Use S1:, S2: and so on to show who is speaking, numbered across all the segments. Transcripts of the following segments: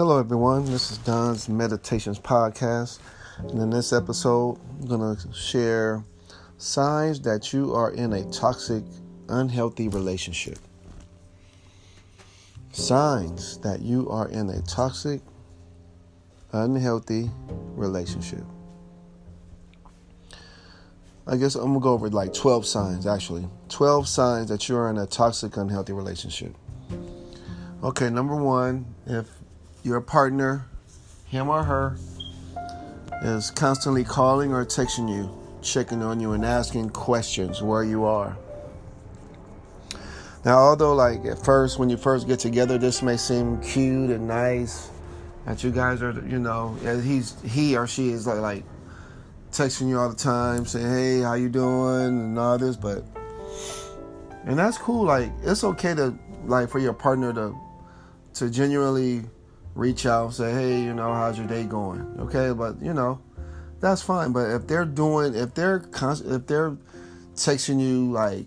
S1: Hello, everyone. This is Don's Meditations Podcast. And in this episode, I'm going to share signs that you are in a toxic, unhealthy relationship. Signs that you are in a toxic, unhealthy relationship. I guess I'm going to go over like 12 signs, actually. 12 signs that you're in a toxic, unhealthy relationship. Okay, number one, if your partner, him or her, is constantly calling or texting you, checking on you, and asking questions where you are. Now, although, like, at first, when you first get together, this may seem cute and nice that you guys are, you know, he's he or she is like, like texting you all the time, saying, "Hey, how you doing?" and all this, but and that's cool. Like, it's okay to like for your partner to to genuinely reach out, and say, hey, you know, how's your day going? Okay, but you know, that's fine. But if they're doing, if they're if they're texting you like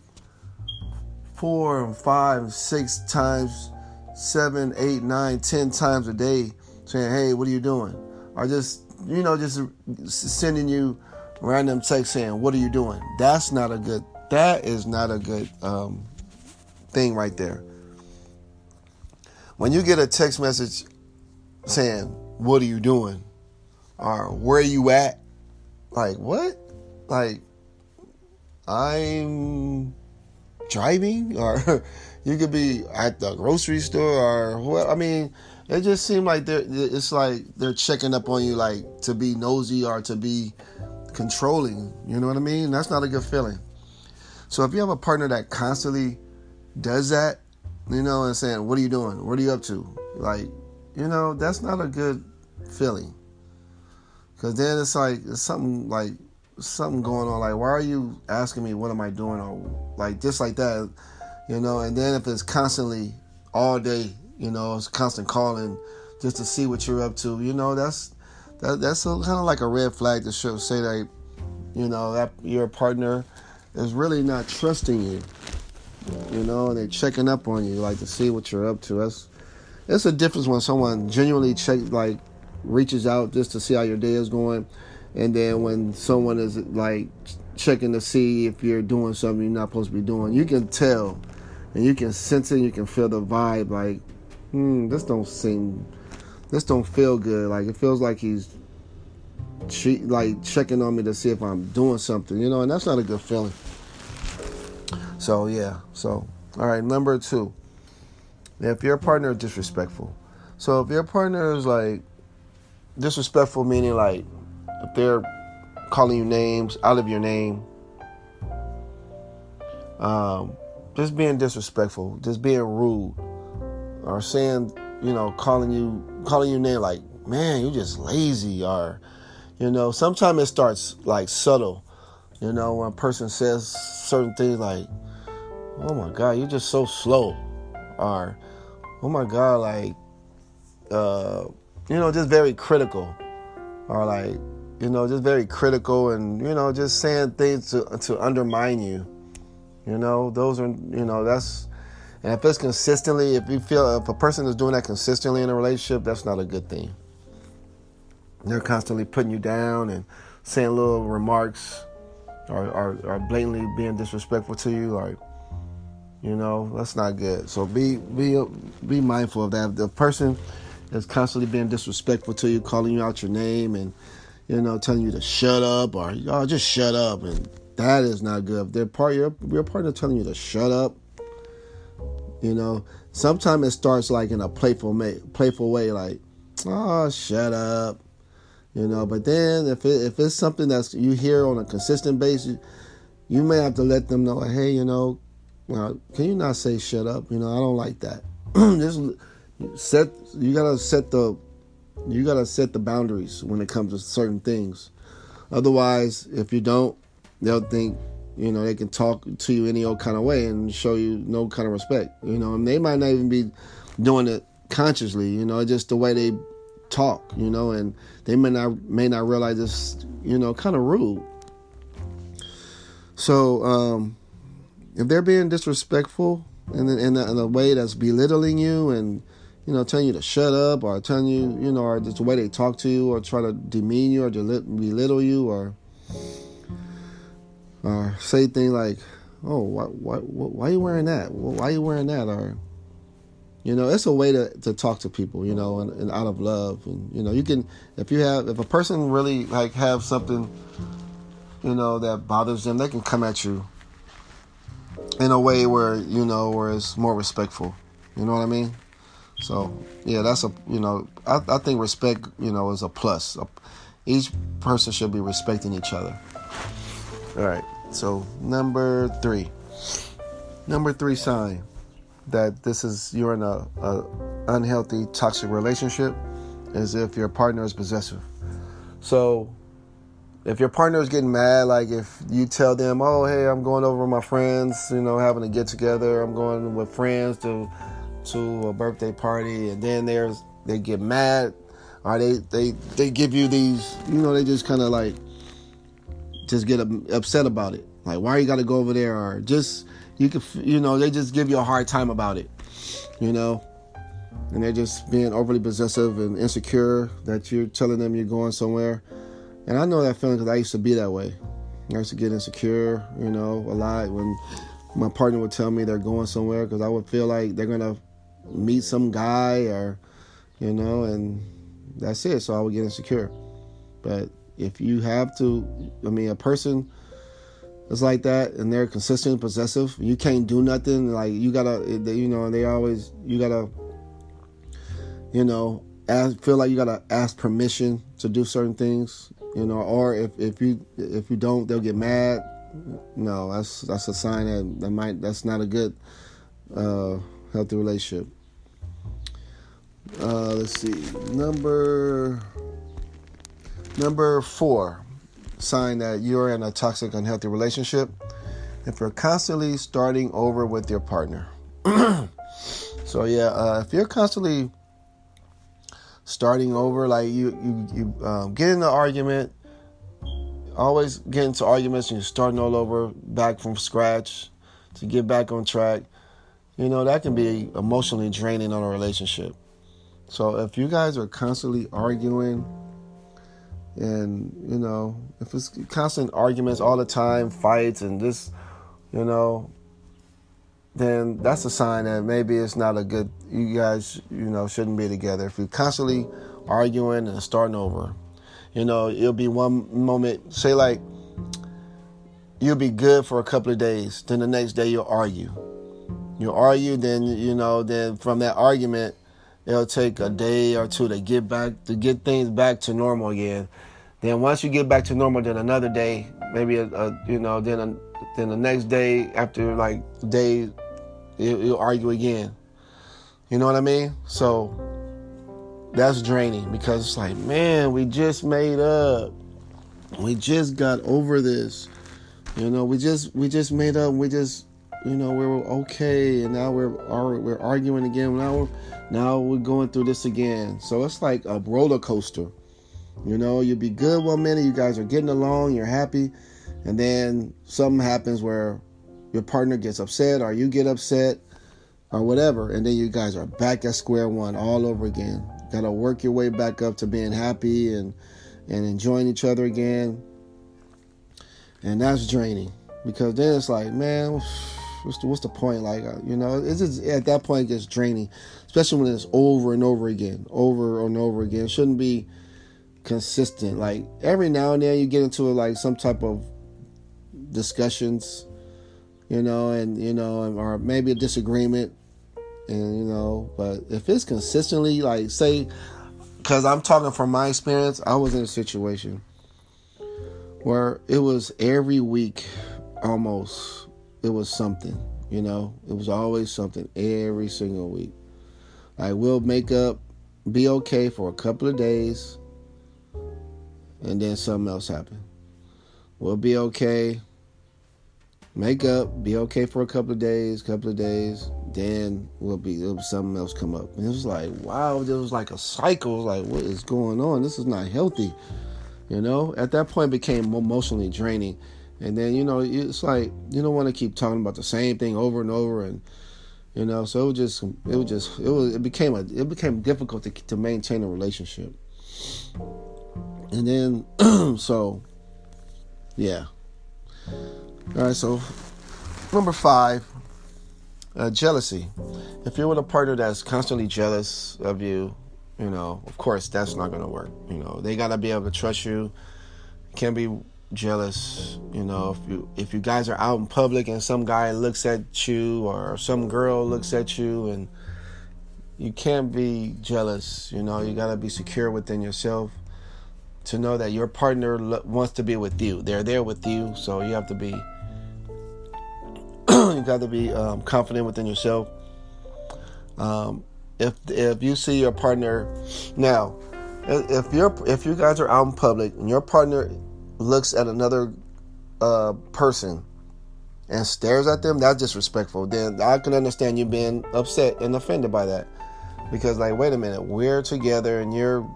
S1: four and five, six times, seven, eight, nine, ten times a day, saying, hey, what are you doing? Or just you know, just sending you random text saying, what are you doing? That's not a good. That is not a good um, thing right there. When you get a text message saying, What are you doing? Or where are you at? Like, what? Like, I'm driving? Or you could be at the grocery store or what? I mean, it just seemed like they're, it's like they're checking up on you, like to be nosy or to be controlling. You know what I mean? That's not a good feeling. So if you have a partner that constantly does that, you know, and saying, "What are you doing? What are you up to?" Like, you know, that's not a good feeling. Cause then it's like it's something like something going on. Like, why are you asking me what am I doing? Or like just like that, you know. And then if it's constantly all day, you know, it's constant calling just to see what you're up to. You know, that's that that's kind of like a red flag to show say that you know that your partner is really not trusting you you know, they're checking up on you, like to see what you're up to. That's it's a difference when someone genuinely check like reaches out just to see how your day is going, and then when someone is like checking to see if you're doing something you're not supposed to be doing, you can tell, and you can sense it, you can feel the vibe. Like, hmm, this don't seem, this don't feel good. Like it feels like he's. Che- like checking on me to see if I'm doing something, you know, and that's not a good feeling. So yeah. So all right. Number two. If your partner is disrespectful, so if your partner is like disrespectful, meaning like if they're calling you names out of your name, um, just being disrespectful, just being rude, or saying, you know, calling you calling you name like, man, you just lazy, or you know, sometimes it starts like subtle. You know, when a person says certain things like, oh my god, you're just so slow, or oh my god, like, uh, you know, just very critical, or like, you know, just very critical, and you know, just saying things to to undermine you. You know, those are, you know, that's, and if it's consistently, if you feel if a person is doing that consistently in a relationship, that's not a good thing. They're constantly putting you down and saying little remarks, or, or, or blatantly being disrespectful to you, like you know, that's not good. So be be be mindful of that. The person is constantly being disrespectful to you, calling you out your name, and you know, telling you to shut up or oh, just shut up, and that is not good. If their part your your partner telling you to shut up, you know, sometimes it starts like in a playful may, playful way, like oh, shut up, you know. But then if it, if it's something that's you hear on a consistent basis, you may have to let them know, hey, you know, now, can you not say shut up? You know, I don't like that. Just set. You gotta set the. You gotta set the boundaries when it comes to certain things. Otherwise, if you don't, they'll think you know they can talk to you any old kind of way and show you no kind of respect. You know, and they might not even be doing it consciously. You know, just the way they talk. You know, and they may not may not realize it's you know kind of rude. So. um if they're being disrespectful in, in, in a way that's belittling you and you know, telling you to shut up or telling you, you know, or just the way they talk to you or try to demean you or belittle you or or say things like, "Oh, why, why, why are you wearing that? Why are you wearing that?" Or, you know, it's a way to, to talk to people, you know, and, and out of love, and you know, you can if you have if a person really like have something, you know, that bothers them, they can come at you in a way where you know where it's more respectful. You know what I mean? So yeah, that's a you know I, I think respect you know is a plus. Each person should be respecting each other. All right. So number three, number three sign that this is you're in a, a unhealthy toxic relationship is if your partner is possessive. So if your partner is getting mad, like if you tell them, "Oh, hey, I'm going over with my friends, you know, having a get together. I'm going with friends to to a birthday party," and then there's they get mad, or they they they give you these, you know, they just kind of like just get upset about it. Like, why you got to go over there? Or just you could, you know, they just give you a hard time about it. You know, and they're just being overly possessive and insecure that you're telling them you're going somewhere and I know that feeling because I used to be that way. I used to get insecure, you know, a lot when my partner would tell me they're going somewhere because I would feel like they're gonna meet some guy or, you know, and that's it. So I would get insecure. But if you have to, I mean, a person is like that and they're consistent, possessive, you can't do nothing. Like you gotta, you know, and they always, you gotta, you know, ask, feel like you gotta ask permission to do certain things you know or if, if you if you don't they'll get mad. No that's that's a sign that that might that's not a good uh, healthy relationship. Uh, let's see. Number number four. Sign that you're in a toxic unhealthy relationship if you're constantly starting over with your partner. So yeah uh, if you're constantly starting over. Like you, you, you um, get in the argument, always get into arguments, and you're starting all over, back from scratch, to get back on track. You know that can be emotionally draining on a relationship. So if you guys are constantly arguing, and you know if it's constant arguments all the time, fights, and this, you know, then that's a sign that maybe it's not a good you guys you know shouldn't be together. If you're constantly arguing and starting over you know it'll be one moment say like you'll be good for a couple of days then the next day you'll argue. You'll argue then you know then from that argument it'll take a day or two to get back to get things back to normal again. Then once you get back to normal then another day maybe a, a you know then a, then the next day after like day you'll, argue again. You know what I mean? So that's draining because it's like, man, we just made up. We just got over this. You know, we just we just made up. We just you know we were okay, and now we're we're arguing again. Now we're now we're going through this again. So it's like a roller coaster. You know, you'll be good one minute, you guys are getting along, you're happy, and then something happens where your partner gets upset or you get upset or whatever, and then you guys are back at square one all over again. Got to work your way back up to being happy and and enjoying each other again. And that's draining because then it's like, man, what's the, what's the point? Like, uh, you know, it's just, at that point it gets draining, especially when it's over and over again, over and over again. It shouldn't be consistent. Like every now and then you get into like some type of discussions you know, and you know, or maybe a disagreement, and you know, but if it's consistently like say, because I'm talking from my experience, I was in a situation where it was every week, almost, it was something, you know, it was always something every single week. Like we'll make up, be okay for a couple of days, and then something else happen. We'll be okay make up, be okay for a couple of days, couple of days, then we'll be be something else come up. And it was like, wow, it was like a cycle. like, what is going on? This is not healthy. You know, at that point, became emotionally draining. And then you know, it's like you don't want to keep talking about the same thing over and over, and You know, so it was just it was just it was it became a it became difficult to to maintain a relationship. And then so yeah. All right, so number 5 uh, jealousy. If you're with a partner that's constantly jealous of you, you know, of course that's not going to work. You know, they got to be able to trust you. Can't be jealous you know if you if you guys are out in public and some guy looks at you or some girl looks at you and you can't be jealous you know you got to be secure within yourself to know that your partner wants to be with you they're there with you so you have to be you got to be um, confident within yourself um, if if you see your partner now if you're if you guys are out in public and your partner looks at another uh, person and stares at them, that's disrespectful. Then I can understand you being upset and offended by that. Because, like, wait a minute, we're together and you're,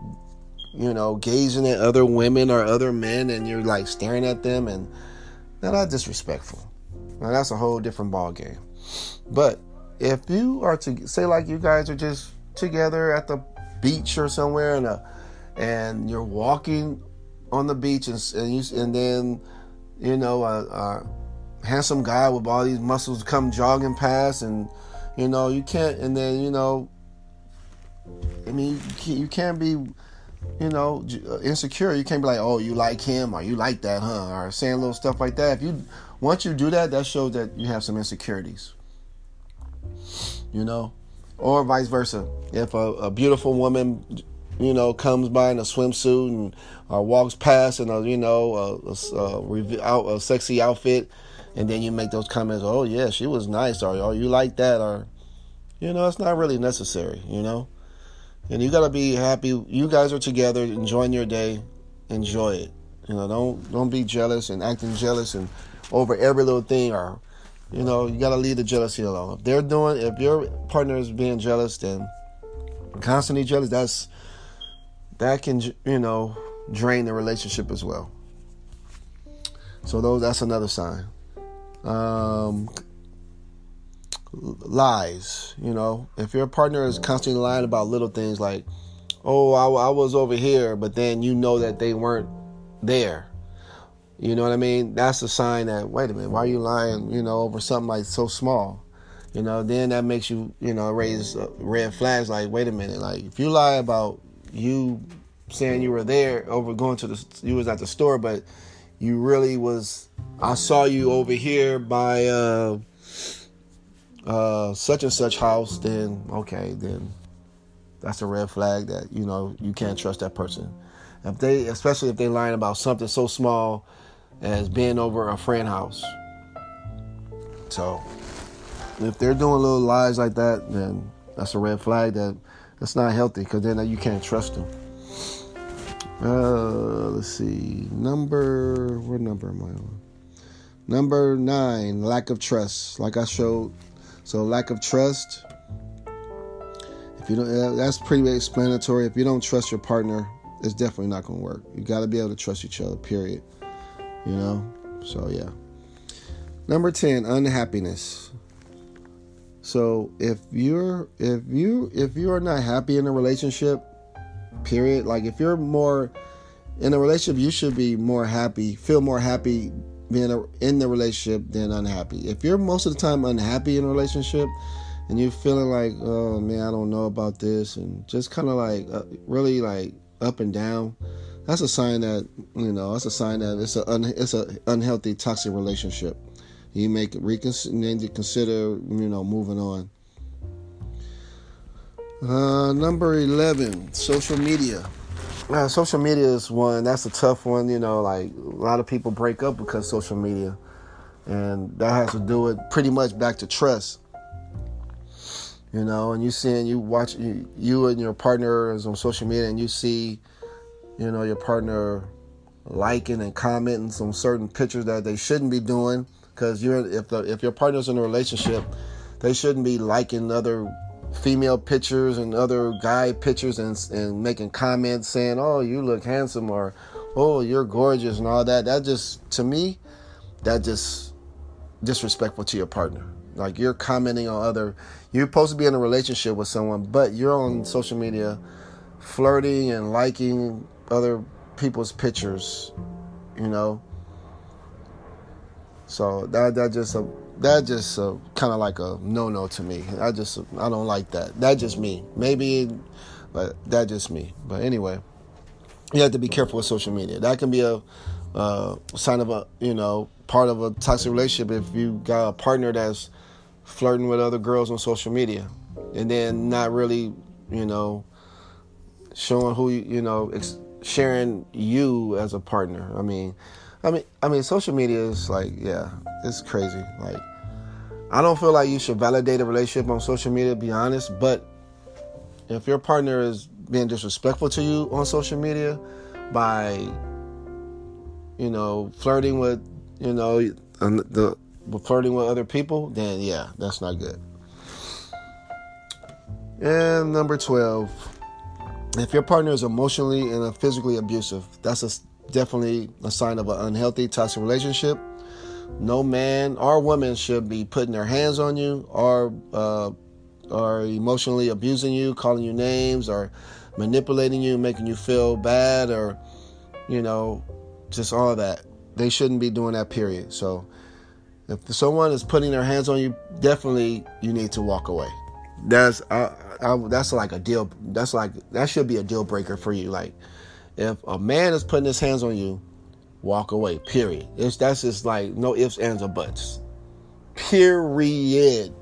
S1: you know, gazing at other women or other men and you're like staring at them, and now that's disrespectful. Now that's a whole different ball game. But if you are to say like you guys are just together at the beach or somewhere and a, and you're walking on the beach and and, you, and then you know a, a, handsome guy with all these muscles come jogging past and you know you can't and then you know I mean you can't, be you know uh, insecure. You can't be like oh you like him or you like that huh? or saying little stuff like that. If you once you do that that shows that you have some insecurities you know or vice versa if a, a beautiful woman you know, comes by in a swimsuit and uh, walks past in a, you know, a, a, a, a, sexy outfit, and then you make those comments, oh, yeah, she was nice, or, oh, you like that, or, you know, it's not really necessary, you know? And you gotta be happy. You guys are together, enjoying your day, enjoy it. You know, don't don't be jealous and acting jealous and over every little thing, or, you know, you gotta leave the jealousy alone. If they're doing, if your partner is being jealous, then constantly jealous, that's that can you know drain the relationship as well. So those that's another sign. Um, lies, you know, if your partner is constantly lying about little things like, "Oh, I, I was over here," but then you know that they weren't there. You know what I mean? That's a sign that wait a minute, why are you lying? You know, over something like so small. You know, then that makes you, you know, raise red flags. Like, wait a minute, like if you lie about you saying you were there over going to the you was at the store, but you really was. I saw you over here by uh, uh, such and such house. Then okay, then that's a red flag that you know you can't trust that person. If they, especially if they lying about something so small as being over a friend house. So if they're doing little lies like that, then that's a red flag that that's not healthy because then you can't trust them. Uh, let's see. Number, what number am I on? Number nine, lack of trust. Like I showed, so lack of trust. If you don't, that's pretty explanatory. If you don't trust your partner, it's definitely not going to work. You got to be able to trust each other. Period. You know. So yeah. Number ten, unhappiness. So if you're if you if you are not happy in a relationship, period. Like if you're more in a relationship, you should be more happy, feel more happy being in the relationship than unhappy. If you're most of the time unhappy in a relationship and you're feeling like, oh man, I don't know about this, and just kind of like uh, really like up and down, that's a sign that you know that's a sign that it's a un, it's a unhealthy toxic relationship. You make reconsider consider you know moving on. Uh, number 11, social media. Uh, social media is one, that's a tough one. You know, like a lot of people break up because social media. And that has to do with pretty much back to trust. You know, and you seeing, you watch, you, you and your partner is on social media and you see, you know, your partner liking and commenting on certain pictures that they shouldn't be doing because you're if the if your partner's in a relationship, they shouldn't be liking other female pictures and other guy pictures and and making comments saying, "Oh, you look handsome," or "Oh, you're gorgeous," and all that. That just to me, that just disrespectful to your partner. Like you're commenting on other. You're supposed to be in a relationship with someone, but you're on social media, flirting and liking other people's pictures. You know. So that that just a that just a, kind of like a no no to me. I just I don't like that. That just me. Maybe, but that just me. But anyway, you have to be careful with social media. That can be a uh, sign of a you know part of a toxic relationship if you got a partner that's flirting with other girls on social media and then not really you know showing who you, know ex- sharing you as a partner. I mean. I mean, I mean, social media is like, yeah, it's crazy. Like, I don't feel like you should validate a relationship on social media, be honest. But if your partner is being disrespectful to you on social media by, you know, flirting with, you know, the flirting with other people, then yeah, that's not good. And number twelve, if your partner is emotionally and physically abusive, that's a definitely a sign of an unhealthy, toxic relationship. No man or woman should be putting their hands on you or uh, or emotionally abusing you, calling you names, or manipulating you, making you feel bad, or you know, just all that. They shouldn't be doing that. Period. So, if someone is putting their hands on you, definitely you need to walk away. That's uh, I, that's like a deal. That's like that should be a deal breaker for you. Like if a man is putting his hands on you, walk away. Period. It's that's just like no ifs, ands, or buts. Period.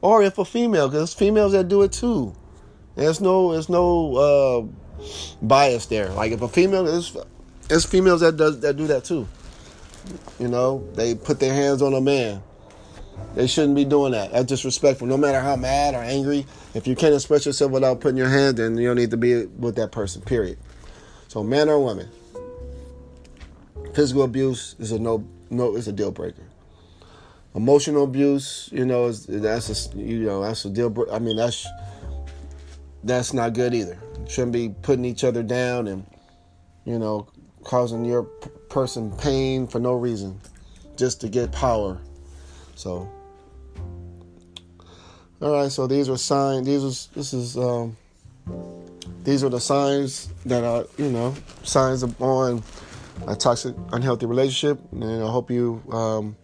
S1: Or if a female, because females that do it too. There's no there's no uh, bias there. Like if a female is it's females that does that do that too. You know, they put their hands on a man. They shouldn't be doing that. That's disrespectful. No matter how mad or angry, if you can't express yourself without putting your hand, then you don't need to be with that person. Period. So man or woman, physical abuse is a no no is a deal breaker. Emotional abuse, you know, is that's a you know that's a deal. breaker. I mean that's that's not good either. Shouldn't be putting each other down and you know causing your p- person pain for no reason, just to get power. So, all right. So these were signs. These was this is. Um, these are the signs that are, you know, signs of on a toxic, unhealthy relationship. And I hope you um,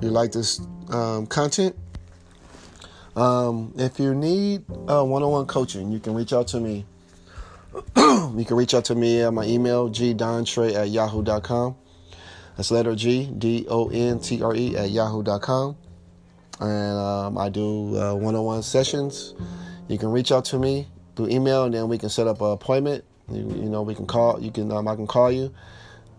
S1: you like this um, content. Um, if you need uh, one-on-one coaching, you can reach out to me. you can reach out to me at my email, gdontre at yahoo.com. That's letter G, D O N T R E at yahoo.com. And um, I do one on one sessions. You can reach out to me through email, and then we can set up an appointment. You, you know, we can call. You can. Um, I can call you,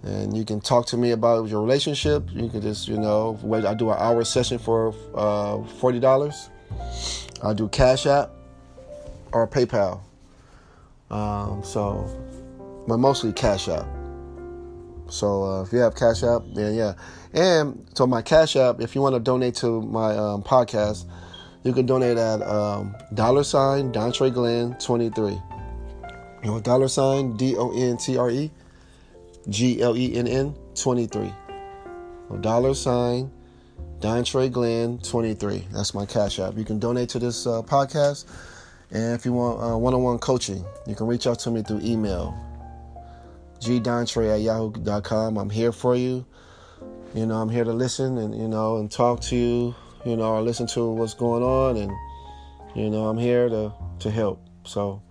S1: and you can talk to me about your relationship. You can just, you know. I do an hour session for uh, forty dollars. I do Cash App or PayPal. Um, so, but mostly Cash App. So uh, if you have Cash App, then yeah. And so my Cash App, if you want to donate to my um, podcast you can donate at um, dollar sign Dontre Glenn 23. You know, dollar sign D O N T R E G L E N N 23. Dollar sign Dontre Glenn 23. That's my cash app. You can donate to this uh, podcast. And if you want one on one coaching, you can reach out to me through email gdontre at yahoo.com. I'm here for you. You know, I'm here to listen and, you know, and talk to you you know, I listen to what's going on, and you know, I'm here to to help. So,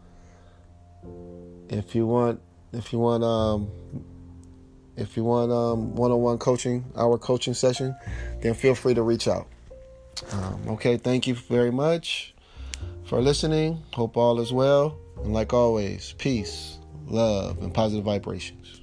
S1: if you want, if you want, um, if you want um, one-on-one coaching, our coaching session, then feel free to reach out. Um, okay, thank you very much for listening. Hope all is well, and like always, peace, love, and positive vibrations.